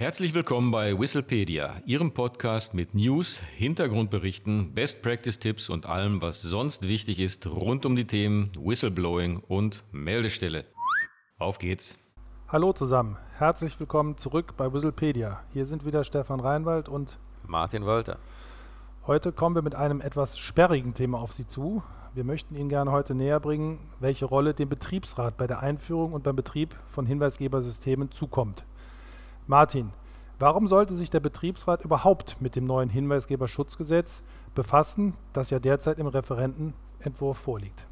Herzlich willkommen bei Whistlepedia, Ihrem Podcast mit News, Hintergrundberichten, Best Practice Tipps und allem, was sonst wichtig ist rund um die Themen Whistleblowing und Meldestelle. Auf geht's! Hallo zusammen, herzlich willkommen zurück bei Whistlepedia. Hier sind wieder Stefan Reinwald und Martin Walter. Heute kommen wir mit einem etwas sperrigen Thema auf Sie zu. Wir möchten Ihnen gerne heute näher bringen, welche Rolle dem Betriebsrat bei der Einführung und beim Betrieb von Hinweisgebersystemen zukommt. Martin, warum sollte sich der Betriebsrat überhaupt mit dem neuen Hinweisgeberschutzgesetz befassen, das ja derzeit im Referentenentwurf vorliegt?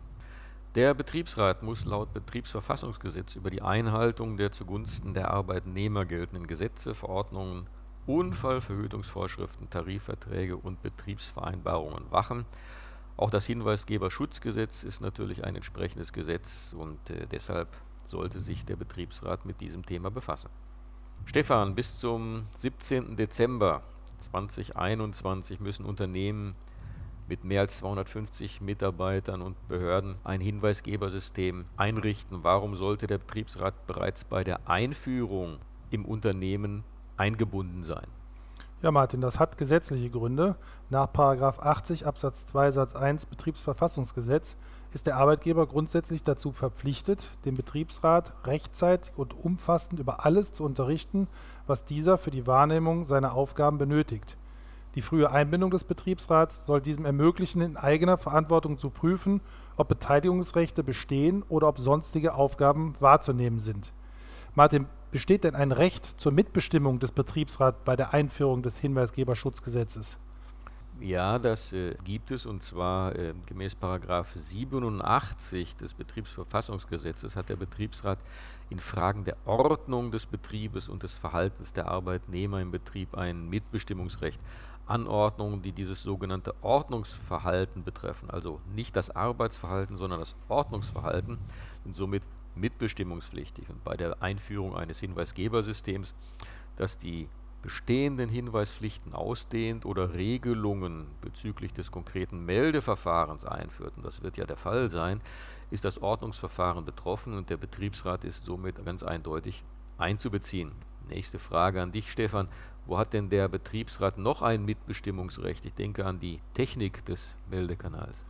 Der Betriebsrat muss laut Betriebsverfassungsgesetz über die Einhaltung der zugunsten der Arbeitnehmer geltenden Gesetze, Verordnungen, Unfallverhütungsvorschriften, Tarifverträge und Betriebsvereinbarungen wachen. Auch das Hinweisgeberschutzgesetz ist natürlich ein entsprechendes Gesetz und äh, deshalb sollte sich der Betriebsrat mit diesem Thema befassen. Stefan, bis zum 17. Dezember 2021 müssen Unternehmen mit mehr als 250 Mitarbeitern und Behörden ein Hinweisgebersystem einrichten. Warum sollte der Betriebsrat bereits bei der Einführung im Unternehmen eingebunden sein? Ja, Martin, das hat gesetzliche Gründe. Nach 80 Absatz 2 Satz 1 Betriebsverfassungsgesetz ist der Arbeitgeber grundsätzlich dazu verpflichtet, den Betriebsrat rechtzeitig und umfassend über alles zu unterrichten, was dieser für die Wahrnehmung seiner Aufgaben benötigt. Die frühe Einbindung des Betriebsrats soll diesem ermöglichen, in eigener Verantwortung zu prüfen, ob Beteiligungsrechte bestehen oder ob sonstige Aufgaben wahrzunehmen sind. Martin, Besteht denn ein Recht zur Mitbestimmung des Betriebsrats bei der Einführung des Hinweisgeberschutzgesetzes? Ja, das äh, gibt es und zwar äh, gemäß Paragraph 87 des Betriebsverfassungsgesetzes hat der Betriebsrat in Fragen der Ordnung des Betriebes und des Verhaltens der Arbeitnehmer im Betrieb ein Mitbestimmungsrecht. Anordnungen, die dieses sogenannte Ordnungsverhalten betreffen, also nicht das Arbeitsverhalten, sondern das Ordnungsverhalten, sind somit mitbestimmungspflichtig. Und bei der Einführung eines Hinweisgebersystems, das die bestehenden Hinweispflichten ausdehnt oder Regelungen bezüglich des konkreten Meldeverfahrens einführt, und das wird ja der Fall sein, ist das Ordnungsverfahren betroffen und der Betriebsrat ist somit ganz eindeutig einzubeziehen. Nächste Frage an dich, Stefan. Wo hat denn der Betriebsrat noch ein Mitbestimmungsrecht? Ich denke an die Technik des Meldekanals.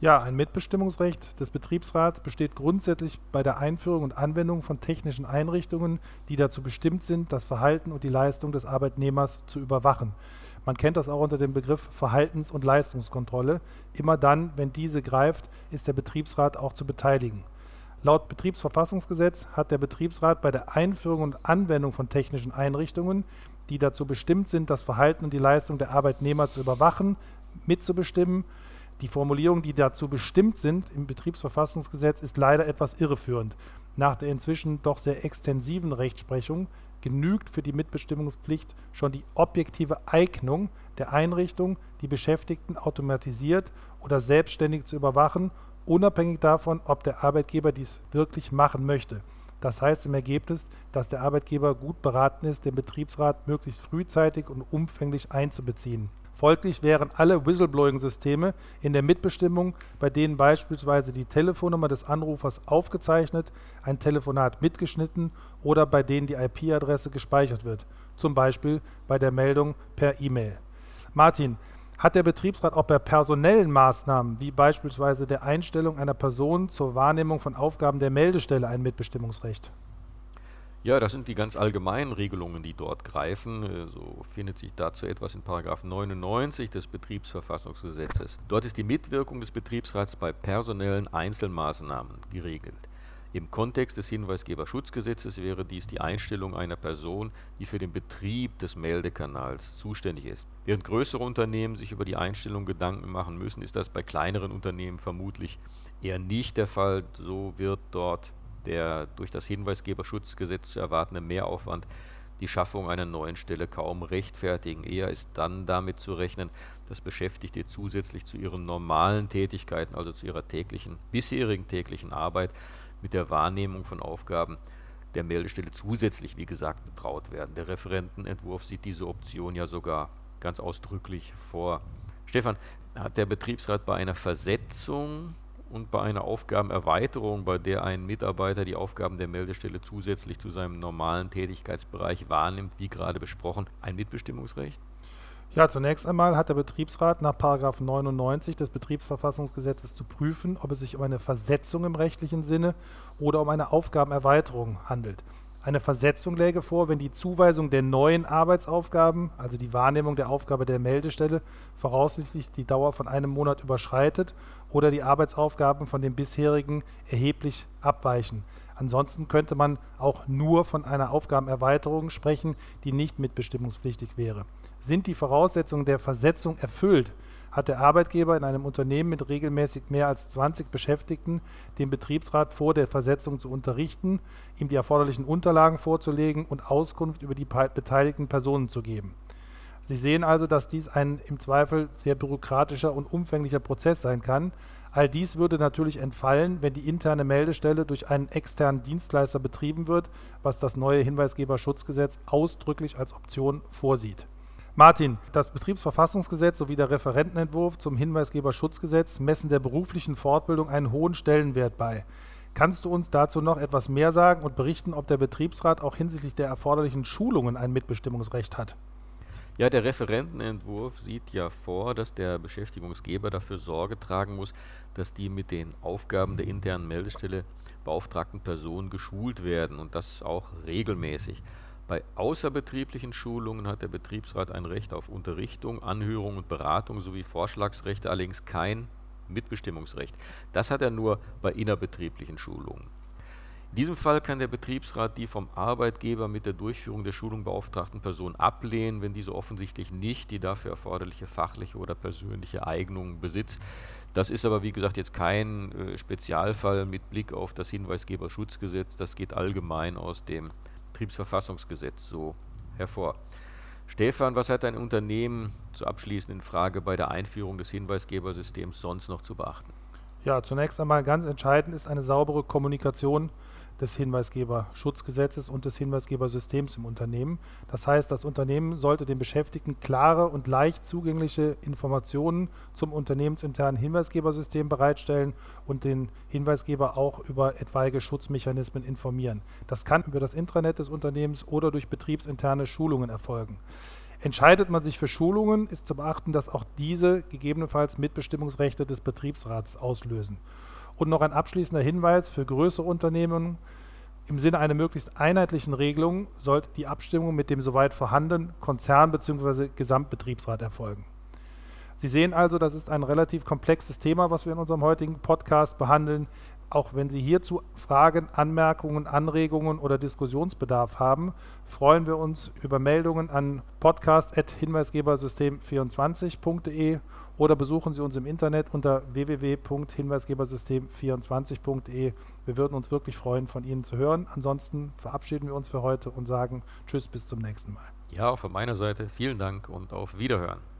Ja, ein Mitbestimmungsrecht des Betriebsrats besteht grundsätzlich bei der Einführung und Anwendung von technischen Einrichtungen, die dazu bestimmt sind, das Verhalten und die Leistung des Arbeitnehmers zu überwachen. Man kennt das auch unter dem Begriff Verhaltens- und Leistungskontrolle. Immer dann, wenn diese greift, ist der Betriebsrat auch zu beteiligen. Laut Betriebsverfassungsgesetz hat der Betriebsrat bei der Einführung und Anwendung von technischen Einrichtungen, die dazu bestimmt sind, das Verhalten und die Leistung der Arbeitnehmer zu überwachen, mitzubestimmen die Formulierungen, die dazu bestimmt sind im Betriebsverfassungsgesetz, ist leider etwas irreführend. Nach der inzwischen doch sehr extensiven Rechtsprechung genügt für die Mitbestimmungspflicht schon die objektive Eignung der Einrichtung, die Beschäftigten automatisiert oder selbstständig zu überwachen, unabhängig davon, ob der Arbeitgeber dies wirklich machen möchte. Das heißt im Ergebnis, dass der Arbeitgeber gut beraten ist, den Betriebsrat möglichst frühzeitig und umfänglich einzubeziehen. Folglich wären alle Whistleblowing-Systeme in der Mitbestimmung, bei denen beispielsweise die Telefonnummer des Anrufers aufgezeichnet, ein Telefonat mitgeschnitten oder bei denen die IP-Adresse gespeichert wird, zum Beispiel bei der Meldung per E-Mail. Martin, hat der Betriebsrat auch bei personellen Maßnahmen, wie beispielsweise der Einstellung einer Person zur Wahrnehmung von Aufgaben der Meldestelle, ein Mitbestimmungsrecht? Ja, das sind die ganz allgemeinen Regelungen, die dort greifen. Äh, so findet sich dazu etwas in 99 des Betriebsverfassungsgesetzes. Dort ist die Mitwirkung des Betriebsrats bei personellen Einzelmaßnahmen geregelt. Im Kontext des Hinweisgeberschutzgesetzes wäre dies die Einstellung einer Person, die für den Betrieb des Meldekanals zuständig ist. Während größere Unternehmen sich über die Einstellung Gedanken machen müssen, ist das bei kleineren Unternehmen vermutlich eher nicht der Fall. So wird dort der durch das Hinweisgeberschutzgesetz zu erwartende Mehraufwand die Schaffung einer neuen Stelle kaum rechtfertigen. Eher ist dann damit zu rechnen, dass Beschäftigte zusätzlich zu ihren normalen Tätigkeiten, also zu ihrer täglichen, bisherigen täglichen Arbeit mit der Wahrnehmung von Aufgaben der Meldestelle zusätzlich, wie gesagt, betraut werden. Der Referentenentwurf sieht diese Option ja sogar ganz ausdrücklich vor. Stefan, hat der Betriebsrat bei einer Versetzung und bei einer Aufgabenerweiterung, bei der ein Mitarbeiter die Aufgaben der Meldestelle zusätzlich zu seinem normalen Tätigkeitsbereich wahrnimmt, wie gerade besprochen, ein Mitbestimmungsrecht? Ja, zunächst einmal hat der Betriebsrat nach 99 des Betriebsverfassungsgesetzes zu prüfen, ob es sich um eine Versetzung im rechtlichen Sinne oder um eine Aufgabenerweiterung handelt. Eine Versetzung läge vor, wenn die Zuweisung der neuen Arbeitsaufgaben, also die Wahrnehmung der Aufgabe der Meldestelle, voraussichtlich die Dauer von einem Monat überschreitet oder die Arbeitsaufgaben von den bisherigen erheblich abweichen. Ansonsten könnte man auch nur von einer Aufgabenerweiterung sprechen, die nicht mitbestimmungspflichtig wäre. Sind die Voraussetzungen der Versetzung erfüllt, hat der Arbeitgeber in einem Unternehmen mit regelmäßig mehr als 20 Beschäftigten den Betriebsrat vor der Versetzung zu unterrichten, ihm die erforderlichen Unterlagen vorzulegen und Auskunft über die beteiligten Personen zu geben. Sie sehen also, dass dies ein im Zweifel sehr bürokratischer und umfänglicher Prozess sein kann. All dies würde natürlich entfallen, wenn die interne Meldestelle durch einen externen Dienstleister betrieben wird, was das neue Hinweisgeberschutzgesetz ausdrücklich als Option vorsieht. Martin, das Betriebsverfassungsgesetz sowie der Referentenentwurf zum Hinweisgeberschutzgesetz messen der beruflichen Fortbildung einen hohen Stellenwert bei. Kannst du uns dazu noch etwas mehr sagen und berichten, ob der Betriebsrat auch hinsichtlich der erforderlichen Schulungen ein Mitbestimmungsrecht hat? Ja, der Referentenentwurf sieht ja vor, dass der Beschäftigungsgeber dafür Sorge tragen muss, dass die mit den Aufgaben der internen Meldestelle beauftragten Personen geschult werden und das auch regelmäßig. Bei außerbetrieblichen Schulungen hat der Betriebsrat ein Recht auf Unterrichtung, Anhörung und Beratung sowie Vorschlagsrechte, allerdings kein Mitbestimmungsrecht. Das hat er nur bei innerbetrieblichen Schulungen. In diesem Fall kann der Betriebsrat die vom Arbeitgeber mit der Durchführung der Schulung beauftragten Person ablehnen, wenn diese offensichtlich nicht die dafür erforderliche fachliche oder persönliche Eignung besitzt. Das ist aber wie gesagt jetzt kein äh, Spezialfall mit Blick auf das Hinweisgeberschutzgesetz. Das geht allgemein aus dem Betriebsverfassungsgesetz so hervor. Stefan, was hat ein Unternehmen zur abschließenden Frage bei der Einführung des Hinweisgebersystems sonst noch zu beachten? Ja, zunächst einmal ganz entscheidend ist eine saubere Kommunikation des Hinweisgeberschutzgesetzes und des Hinweisgebersystems im Unternehmen. Das heißt, das Unternehmen sollte den Beschäftigten klare und leicht zugängliche Informationen zum unternehmensinternen Hinweisgebersystem bereitstellen und den Hinweisgeber auch über etwaige Schutzmechanismen informieren. Das kann über das Intranet des Unternehmens oder durch betriebsinterne Schulungen erfolgen. Entscheidet man sich für Schulungen, ist zu beachten, dass auch diese gegebenenfalls Mitbestimmungsrechte des Betriebsrats auslösen. Und noch ein abschließender Hinweis für größere Unternehmen. Im Sinne einer möglichst einheitlichen Regelung sollte die Abstimmung mit dem soweit vorhandenen Konzern bzw. Gesamtbetriebsrat erfolgen. Sie sehen also, das ist ein relativ komplexes Thema, was wir in unserem heutigen Podcast behandeln. Auch wenn Sie hierzu Fragen, Anmerkungen, Anregungen oder Diskussionsbedarf haben, freuen wir uns über Meldungen an podcast.hinweisgebersystem24.de oder besuchen Sie uns im Internet unter www.hinweisgebersystem24.de. Wir würden uns wirklich freuen, von Ihnen zu hören. Ansonsten verabschieden wir uns für heute und sagen Tschüss, bis zum nächsten Mal. Ja, auch von meiner Seite vielen Dank und auf Wiederhören.